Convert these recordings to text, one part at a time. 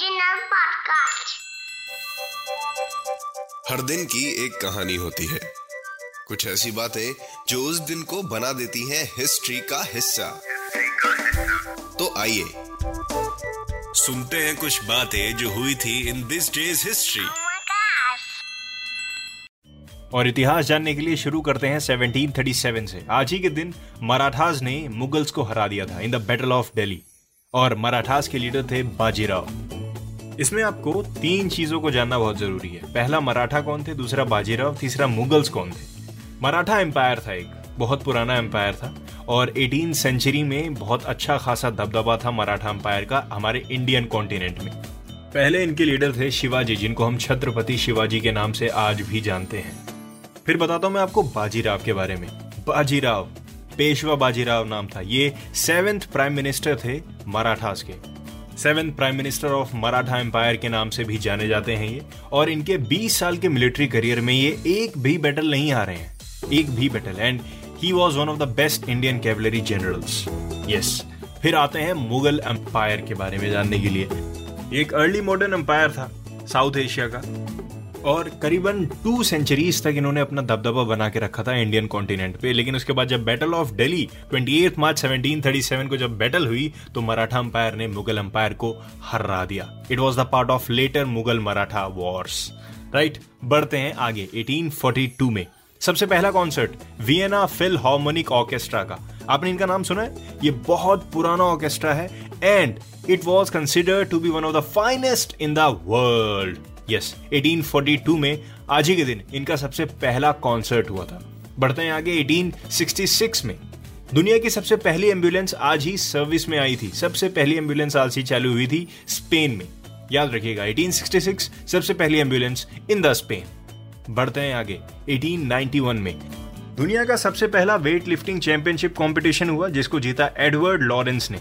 Podcast. हर दिन की एक कहानी होती है। कुछ ऐसी बातें जो उस दिन को बना देती हैं हिस्ट्री का हिस्सा। तो आइए सुनते हैं कुछ बातें जो हुई थी इन दिस डेज़ हिस्ट्री और इतिहास जानने के लिए शुरू करते हैं 1737 से। आज ही के दिन मराठास ने मुगल्स को हरा दिया था in the battle of Delhi और मराठास के लीडर थे बाजीराव। इसमें आपको तीन चीज़ों को जानना बहुत ज़रूरी है। पहला, मराठा कौन थे? दूसरा, बाजीराव। तीसरा, मुगल्स कौन थे? मराठा एम्पायर था एक, बहुत पुराना एम्पायर था। और 18 सेंचुरी में बहुत अच्छा खासा दबदबा था मराठा एम्पायर का हमारे इंडियन कॉन्टिनेंट में। पहले इनके लीडर थे शिवाजी, जिनको हम छत्रपति शिवाजी के नाम से आज भी जानते हैं। फिर बताता हूँ मैं आपको बाजीराव के बारे में। बाजीराव, पेशवा बाजीराव नाम था। ये सेवेंथ प्राइम मिनिस्टर थे मराठास के। Seventh prime minister of Maratha empire के नाम से भी जाने जाते हैं ये। और इनके 20 साल के मिलिट्री करियर में ये एक भी बैटल नहीं आ रहे हैं। एक भी battle and he was one of the best Indian cavalry generals yes फिर आते हैं मुगल एम्पायर के बारे में जानने के लिए। एक अर्ली मॉडर्न एम्पायर था साउथ एशिया का। और करीबन टू सेंचुरीज तक इन्होंने अपना दबदबा बना के रखा था इंडियन कॉन्टिनेंट पे। लेकिन उसके बाद जब बैटल ऑफ़ दिल्ली 28 मार्च 1737 को जब बैटल हुई तो मराठा अंपायर ने मुगल अंपायर को हरा दिया। It was the part of later Mughal Maratha wars right बढ़ते हैं आगे 1842 में। सबसे पहला concert Vienna philharmonic orchestra का। आपने इनका नाम सुना है? ये बहुत पुराना ऑर्केस्ट्रा है। And it was considered to be one of the finest in the world yes 1842 में आज ही के दिन इनका सबसे पहला कॉन्सर्ट हुआ था। बढ़ते हैं आगे 1866 में। दुनिया की सबसे पहली एंबुलेंस आज ही सर्विस में आई थी। सबसे पहली एंबुलेंस आज ही चालू हुई थी स्पेन में। याद रखिएगा 1866 सबसे पहली एंबुलेंस इन द स्पेन बढ़ते हैं आगे 1891 में। दुनिया का सबसे पहला वेट लिफ्टिंग चैंपियनशिप कंपटीशन हुआ, जिसको जीता एडवर्ड लॉरेंस ने।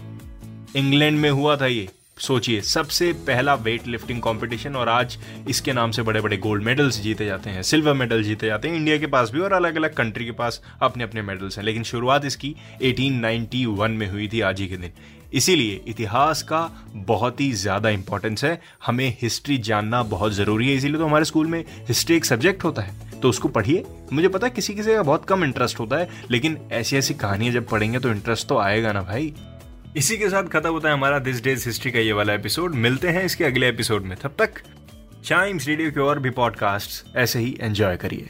इंग्लैंड में हुआ था ये। सोचिए, सबसे पहला वेट लिफ्टिंग कॉम्पिटिशन और आज इसके नाम से बड़े बड़े गोल्ड मेडल्स जीते जाते हैं सिल्वर मेडल जीते जाते हैं इंडिया के पास भी और अलग अलग कंट्री के पास अपने अपने मेडल्स हैं। लेकिन शुरुआत इसकी 1891 में हुई थी, आज ही के दिन। इसीलिए इतिहास का बहुत ही ज़्यादा इंपॉर्टेंस है। हमें हिस्ट्री जानना बहुत ज़रूरी है, इसीलिए तो हमारे स्कूल में हिस्ट्री एक सब्जेक्ट होता है। तो उसको पढ़िए। मुझे पता है किसी किसी का बहुत कम इंटरेस्ट होता है, लेकिन ऐसी ऐसी कहानियाँ जब पढ़ेंगे तो इंटरेस्ट तो आएगा ना भाई। इसी के साथ खत्म होता है हमारा दिस डेज़ हिस्ट्री का ये वाला एपिसोड मिलते हैं इसके अगले एपिसोड में। तब तक चाइम्स रेडियो के और भी पॉडकास्ट ऐसे ही एंजॉय करिए।